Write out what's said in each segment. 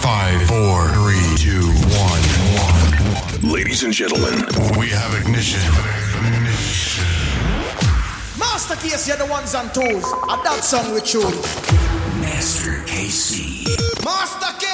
Five, four, three, two, one, one. Ladies and gentlemen, we have ignition. ignition. Master KC are the ones on tools. And that song we chose. Master KC. Master KC.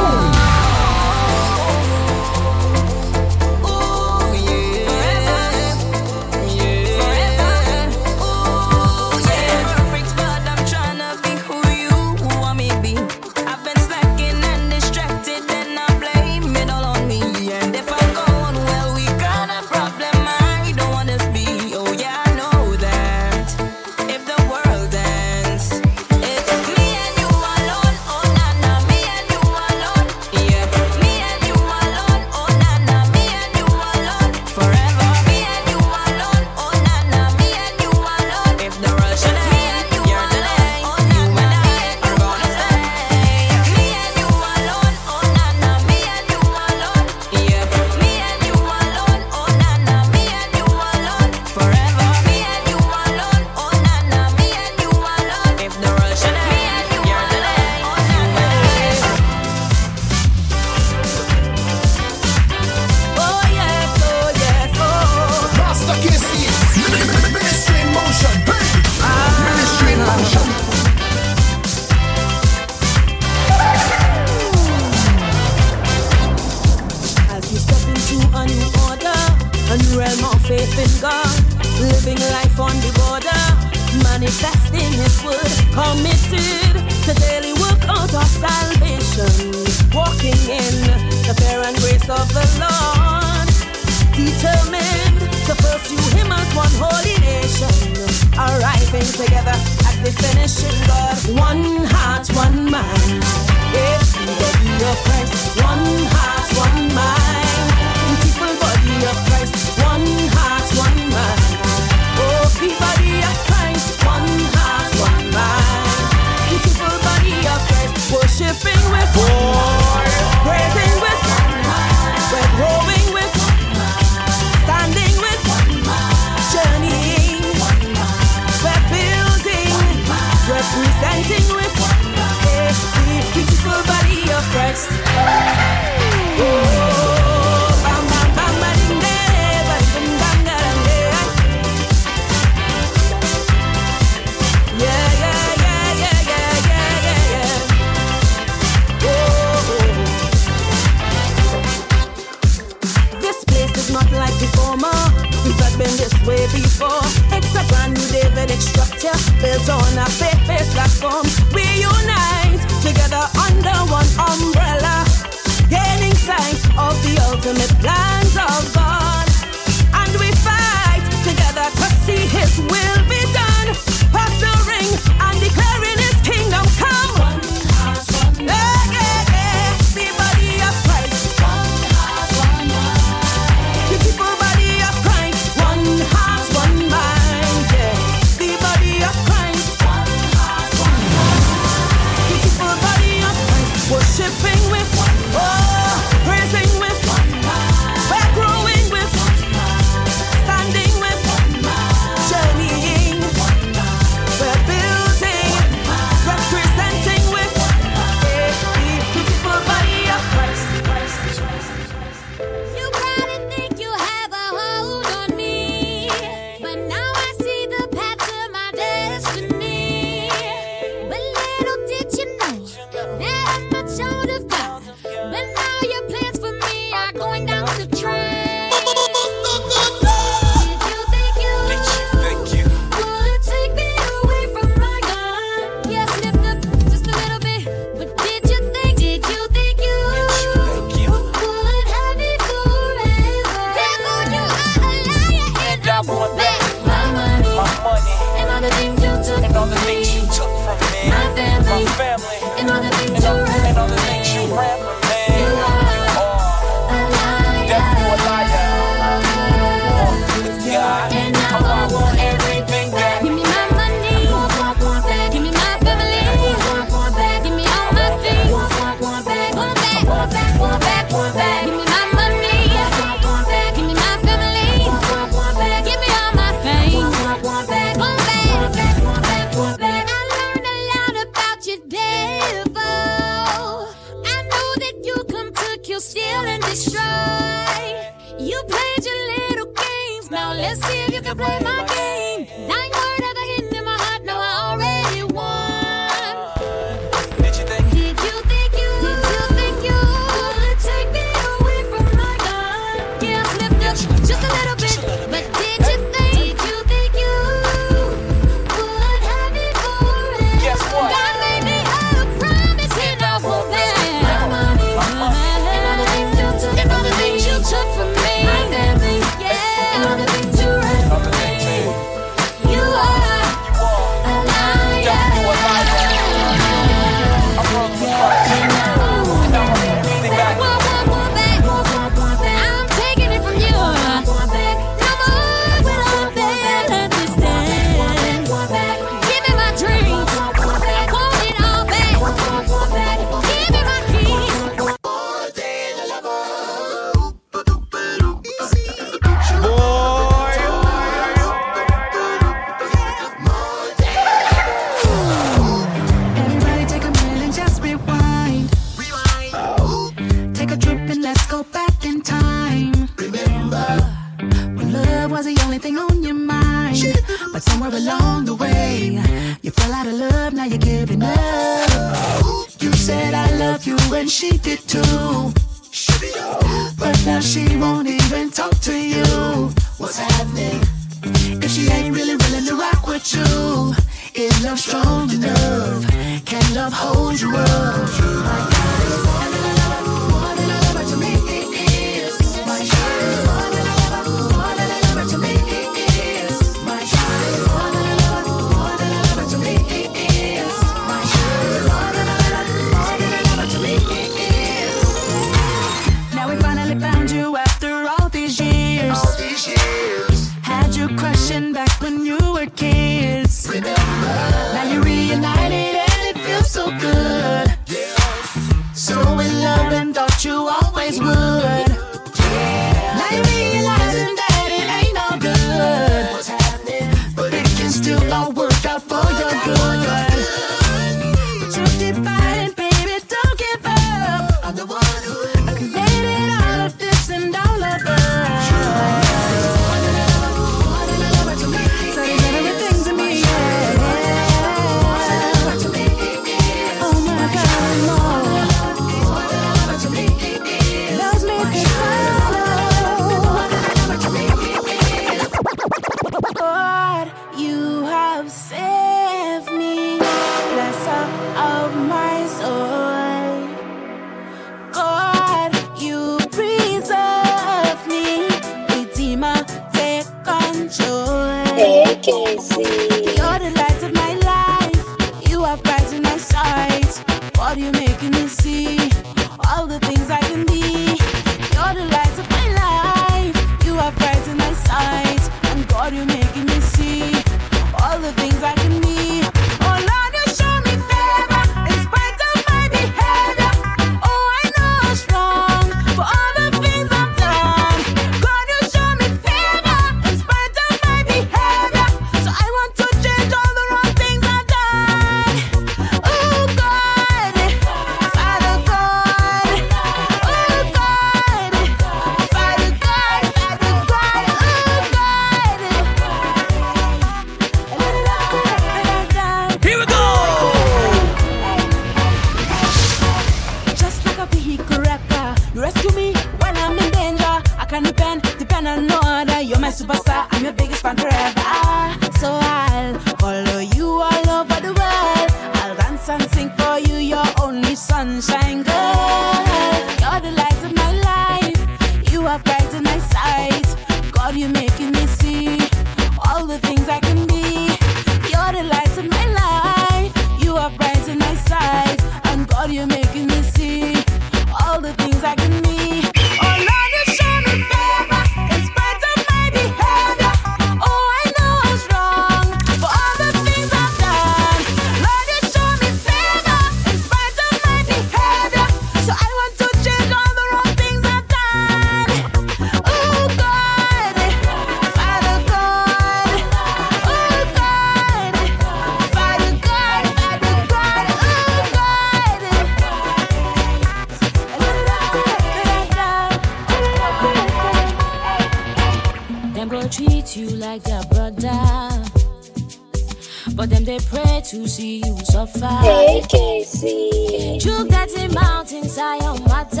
things I don't matter.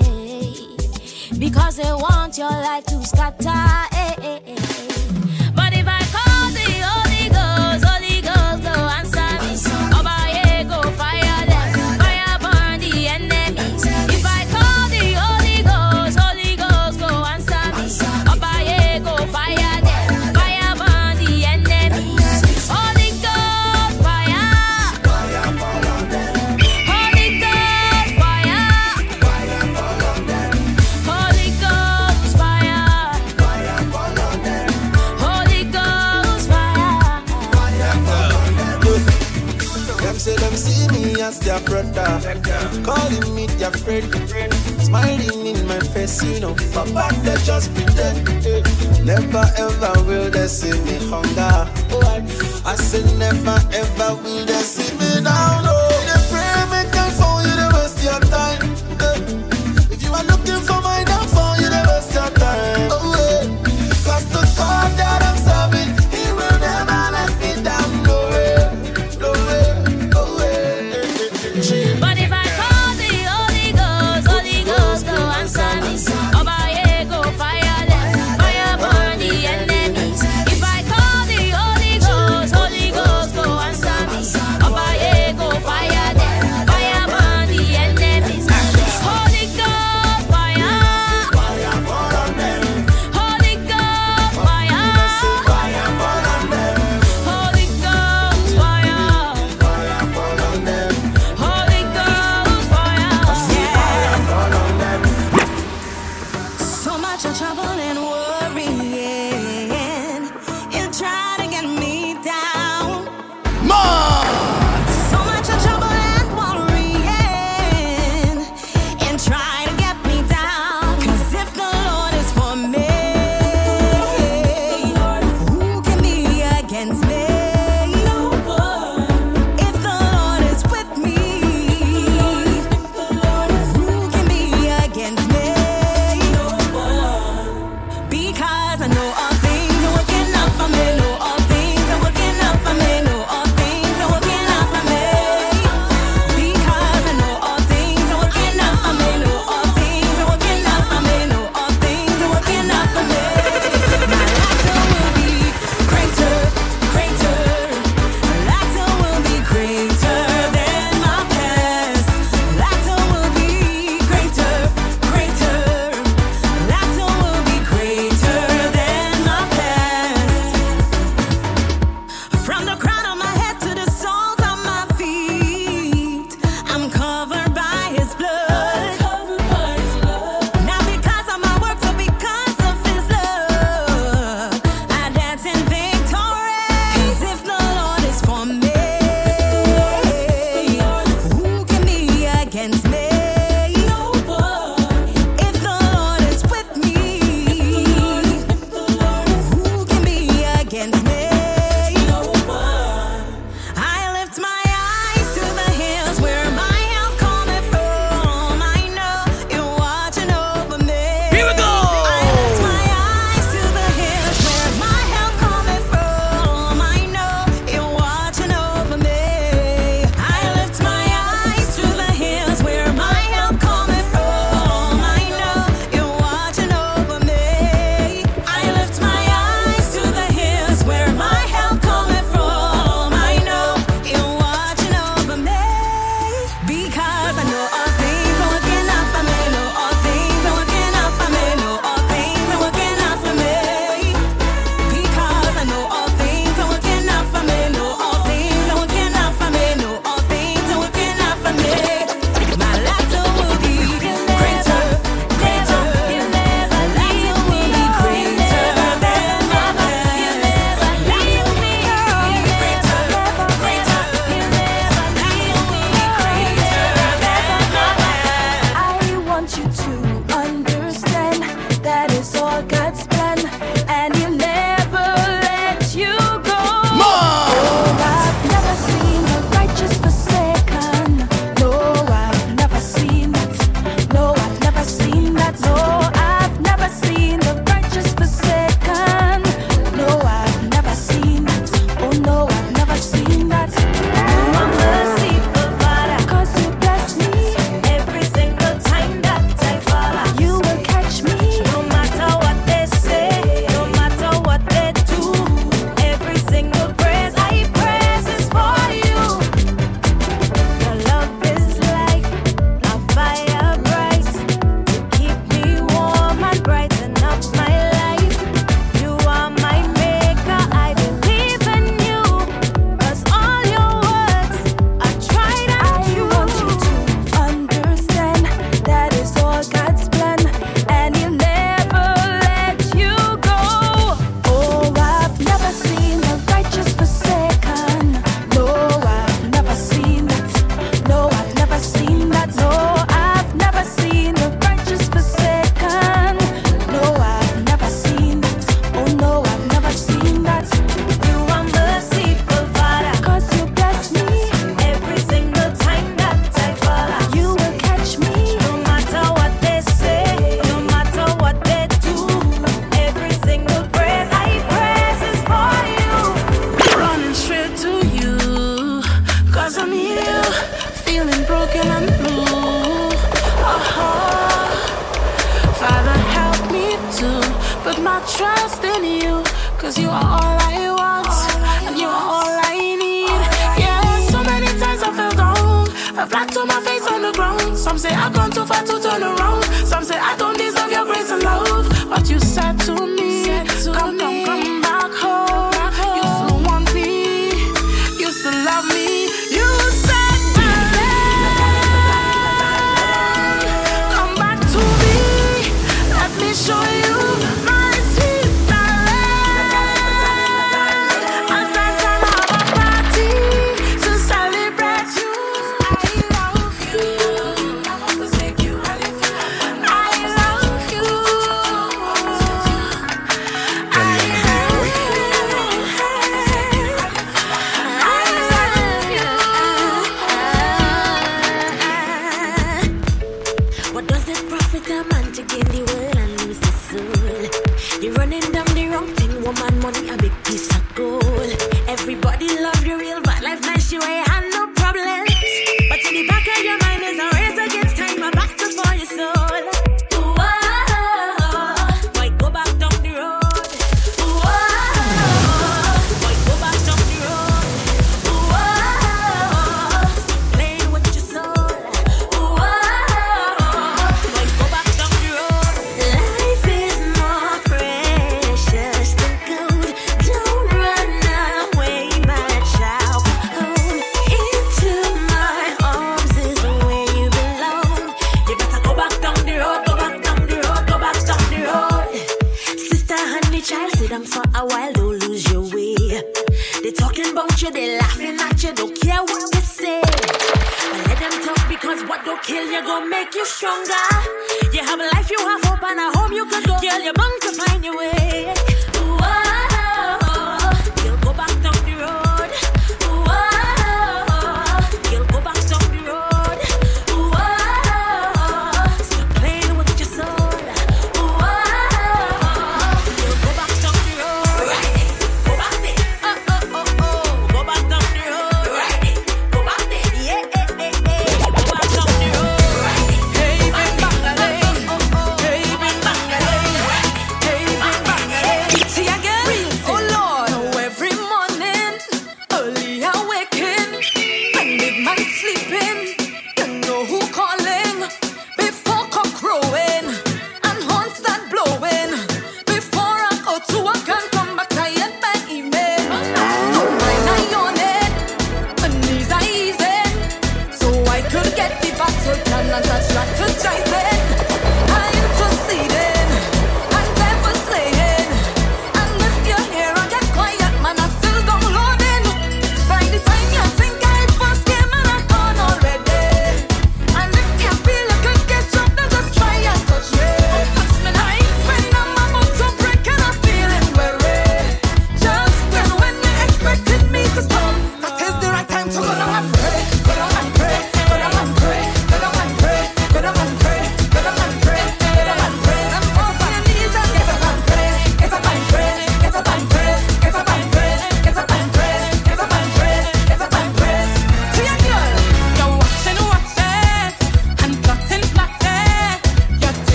Eh? Because they want your life to scatter. Calling me their friend, smiling in my face, you know. But back they just pretend. Never ever will they see me hunger. Oh, I said never ever will they see me down.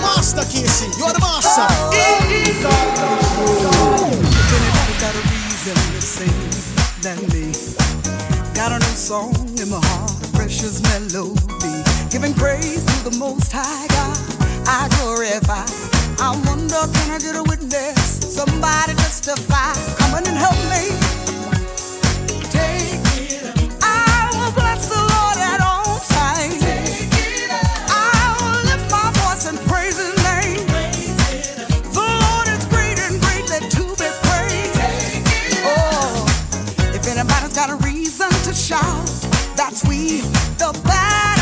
master KC, you're the master. If Anybody's got a reason to sing than me. Got a new song in my heart, a precious melody. Giving praise to the Most High God, I glorify. I wonder, can I get a witness? Somebody testify. Come on and help me. the bad.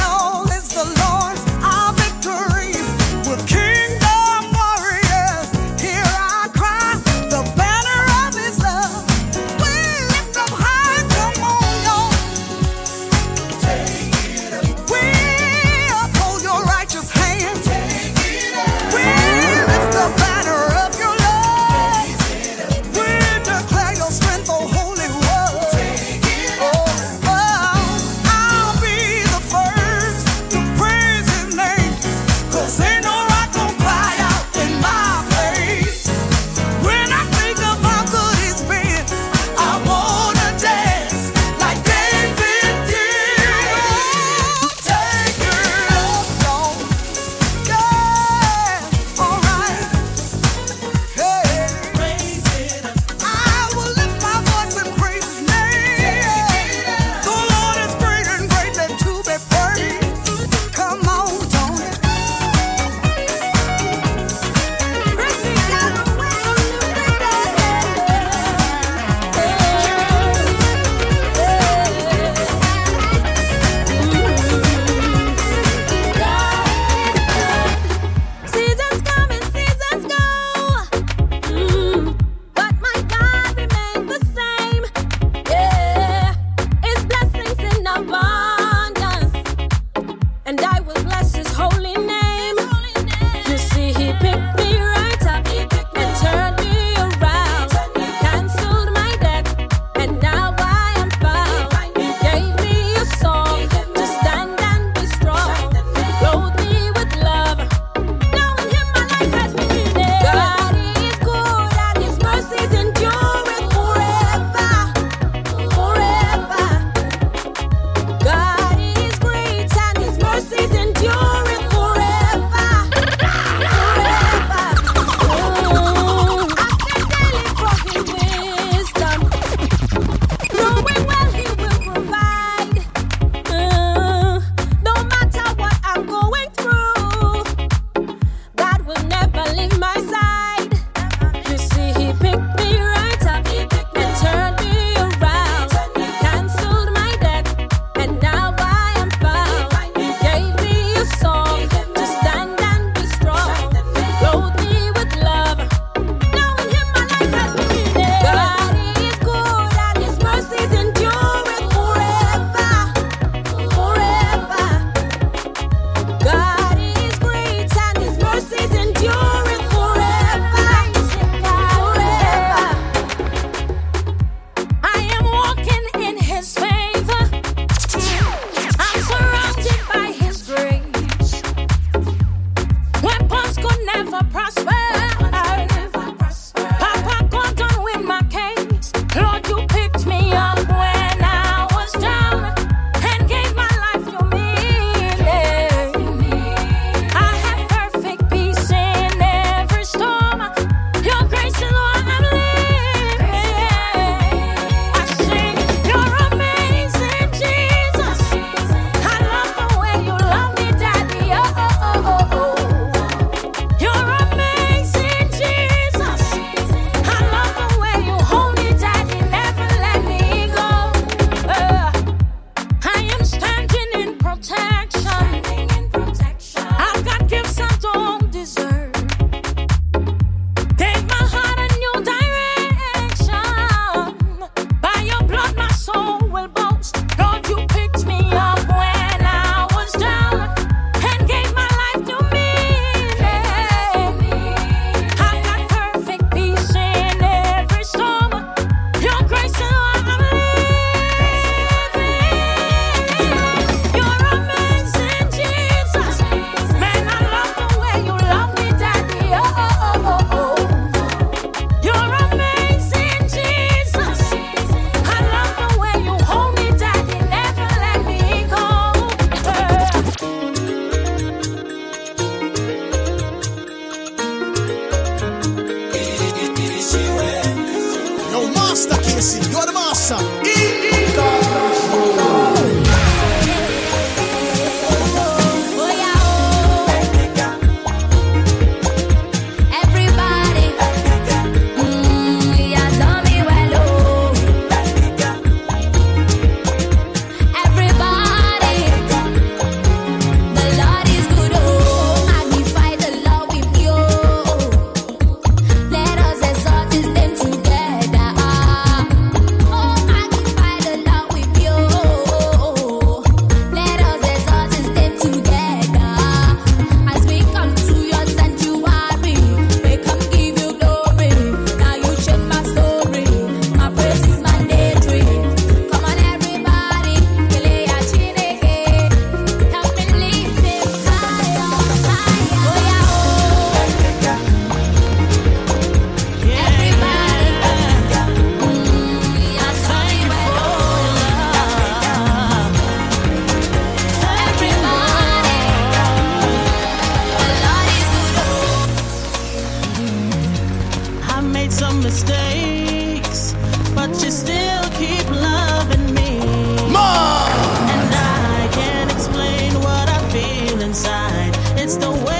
It's the way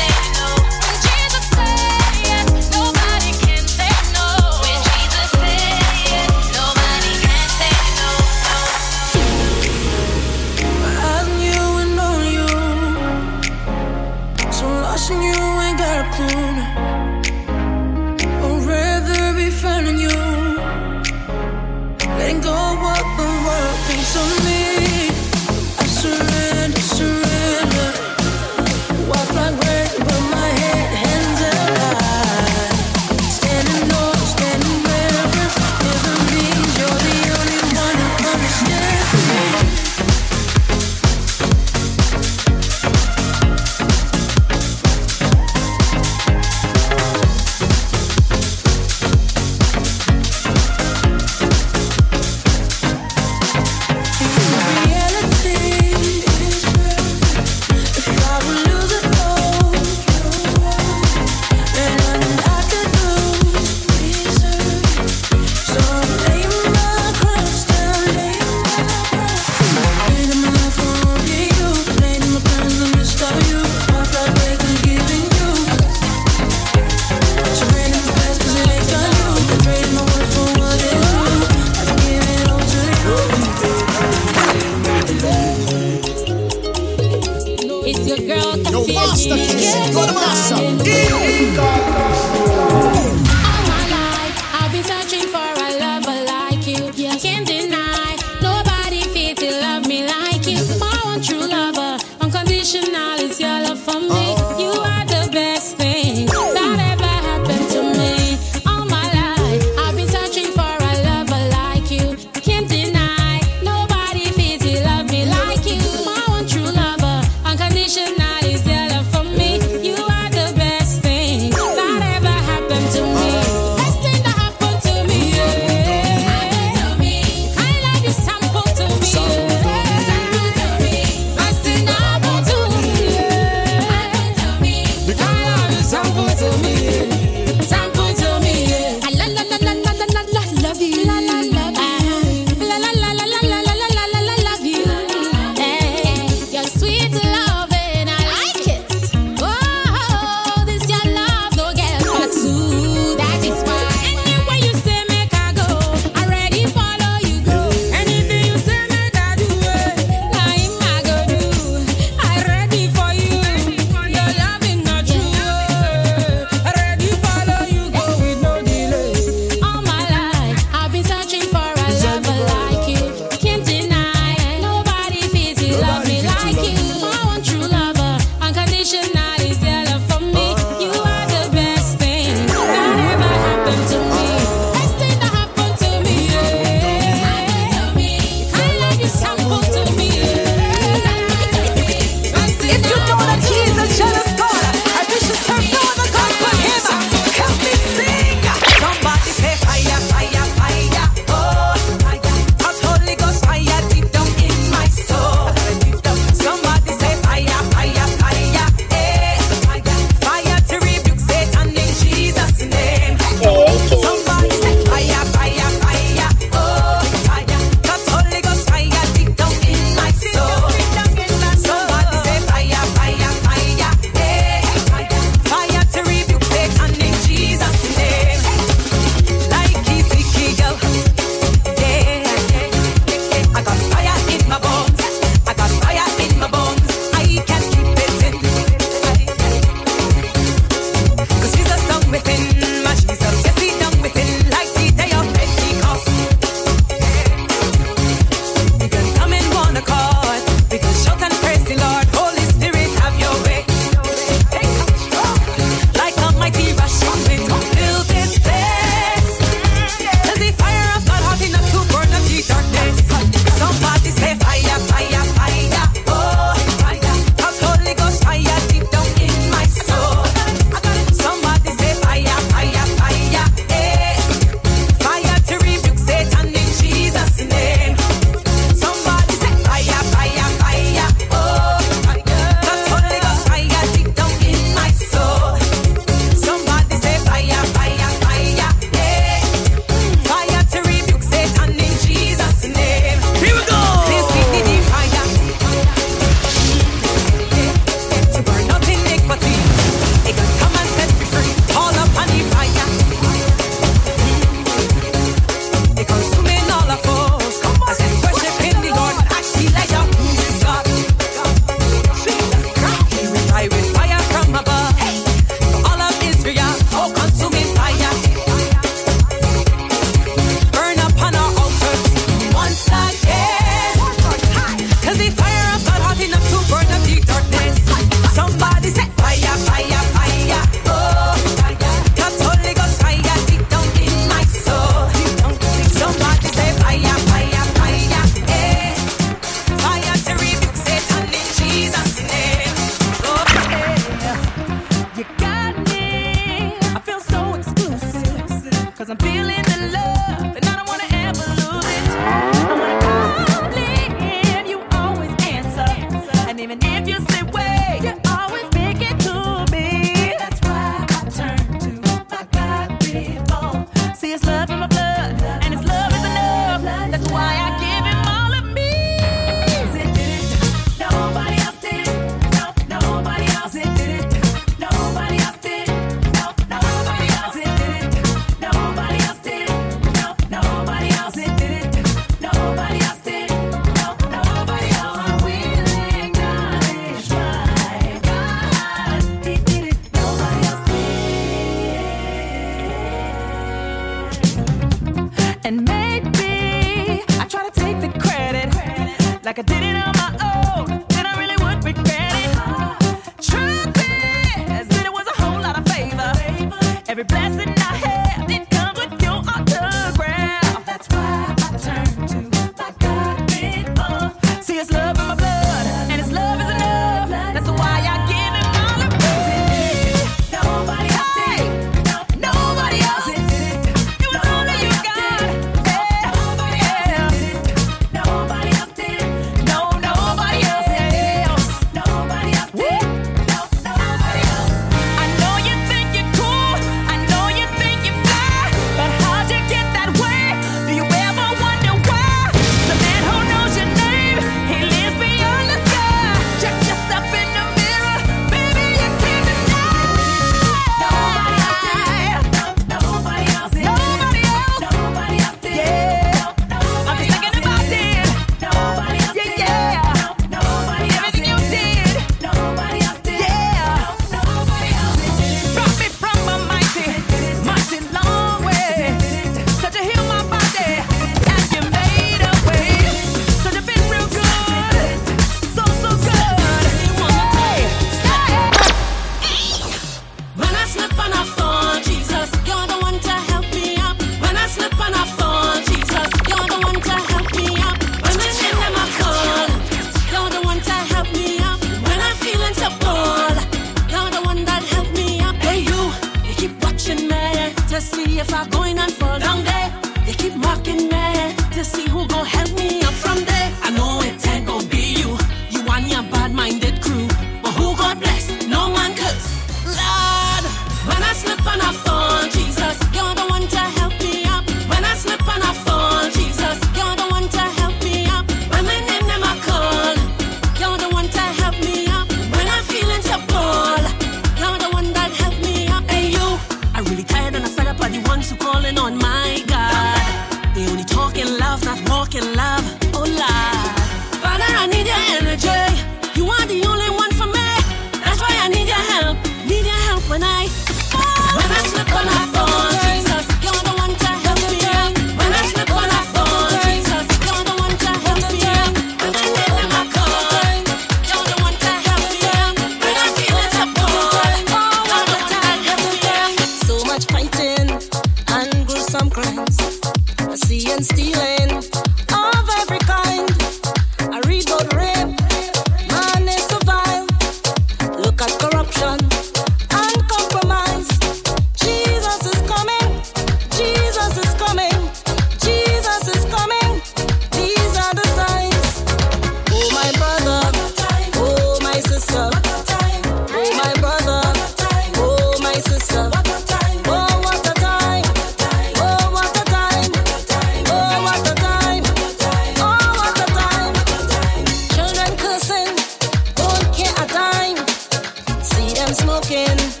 smoking.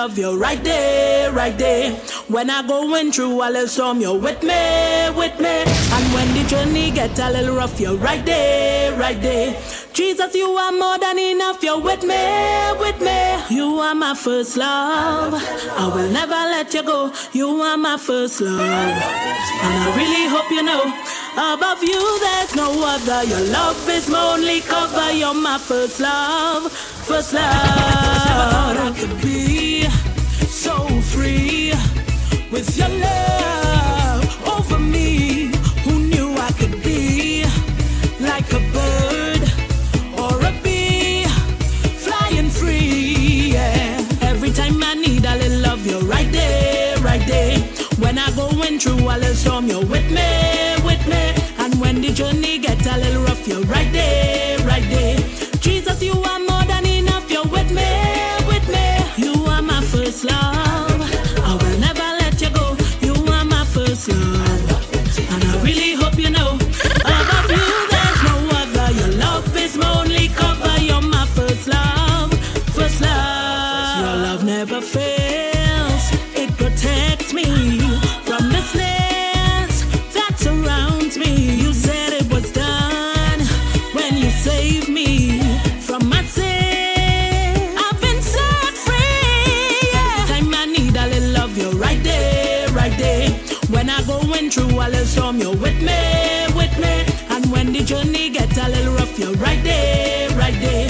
love you right there, right there. When I going through a little storm, you're with me, with me. And when the journey get a little rough, you're right there, right there. Jesus, you are more than enough. You're with me, with me. You are my first love. I will never let you go. You are my first love. And I really hope you know, above you there's no other. Your love is my only cover. You're my first love, first love. I could be free with your love over me. Who knew I could be like a bird or a bee, flying free? Yeah. Every time I need a little love, you're right there, right there. When I going through a little storm, you're with me, with me. And when the journey gets a little rough, you're right there. you're with me, with me. And when the journey gets a little rough, you're right there, right there.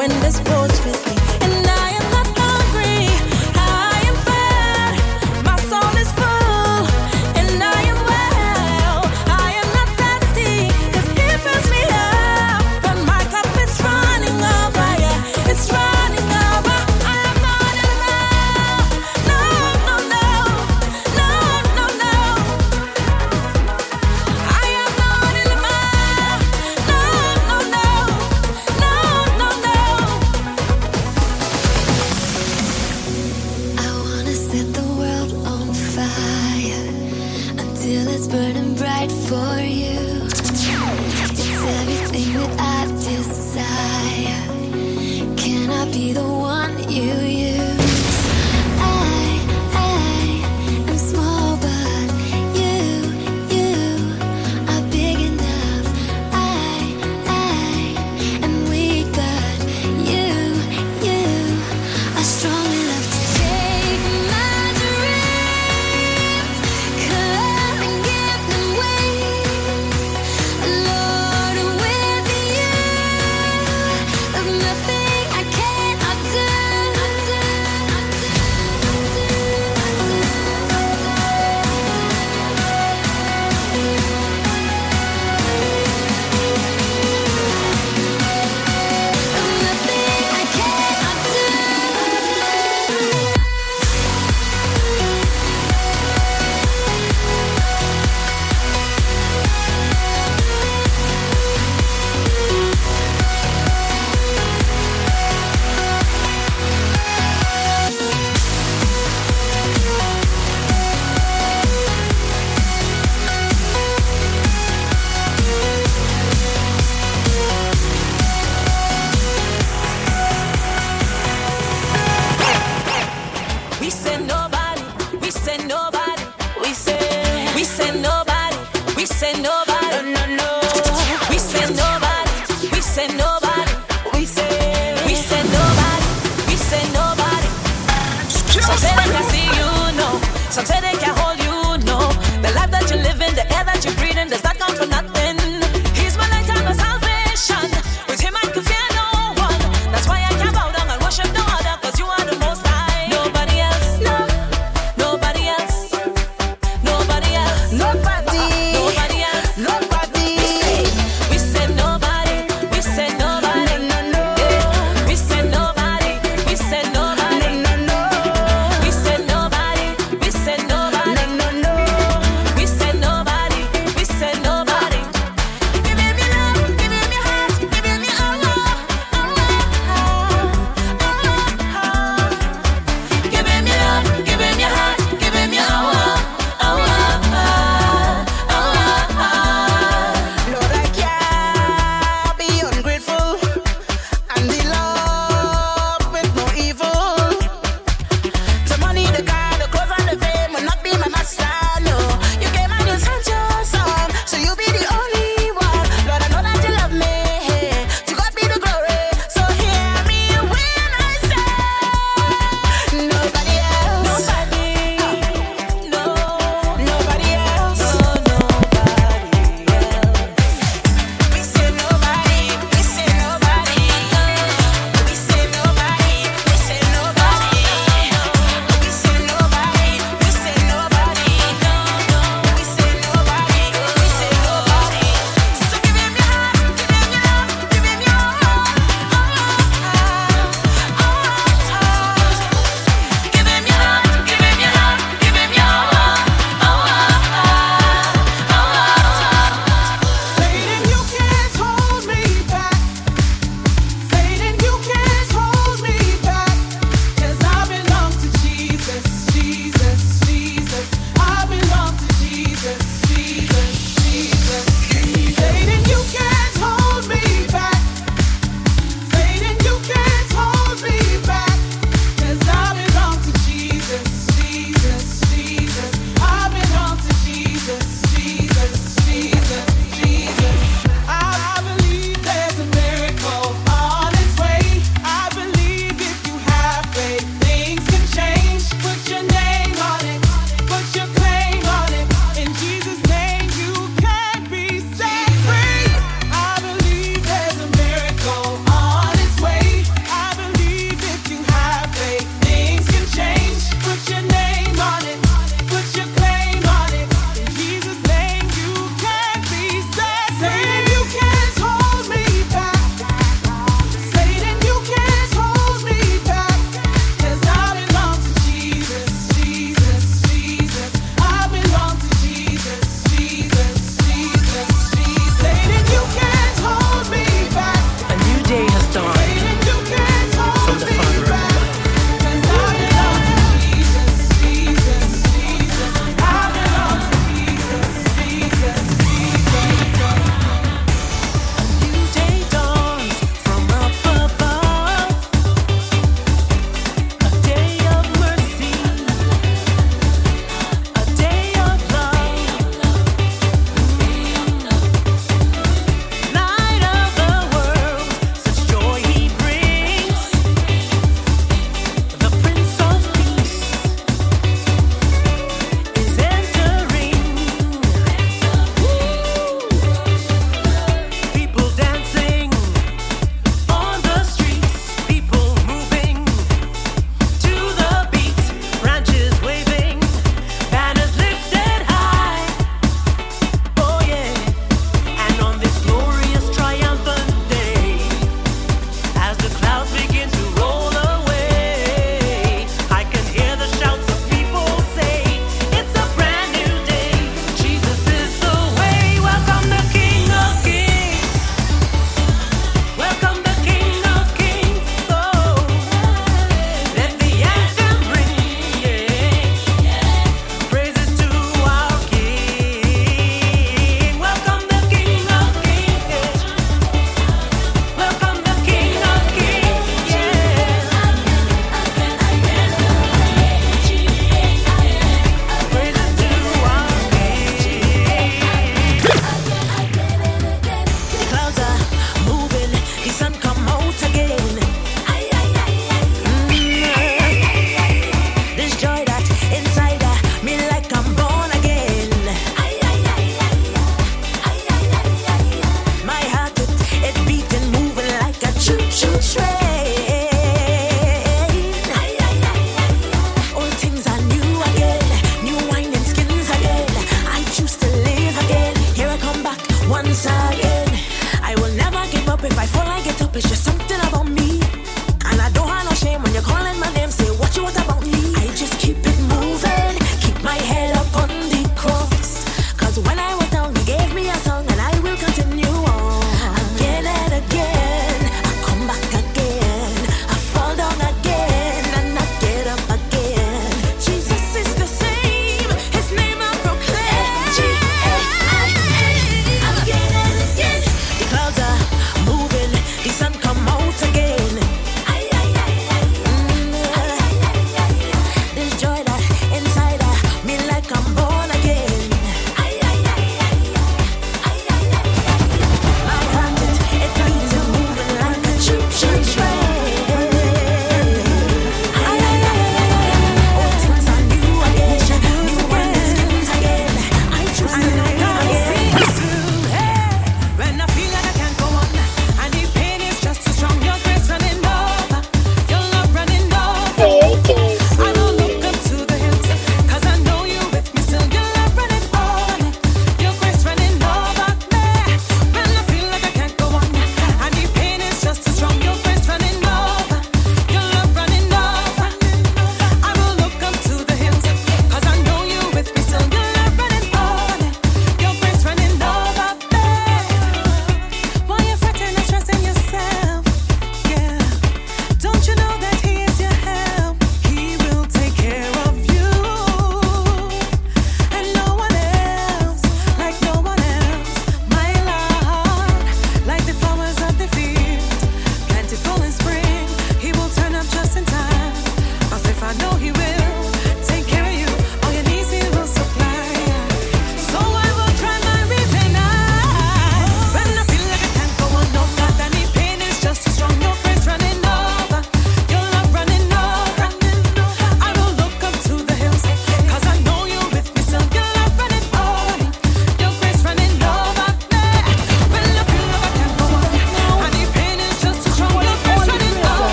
when this world's with me.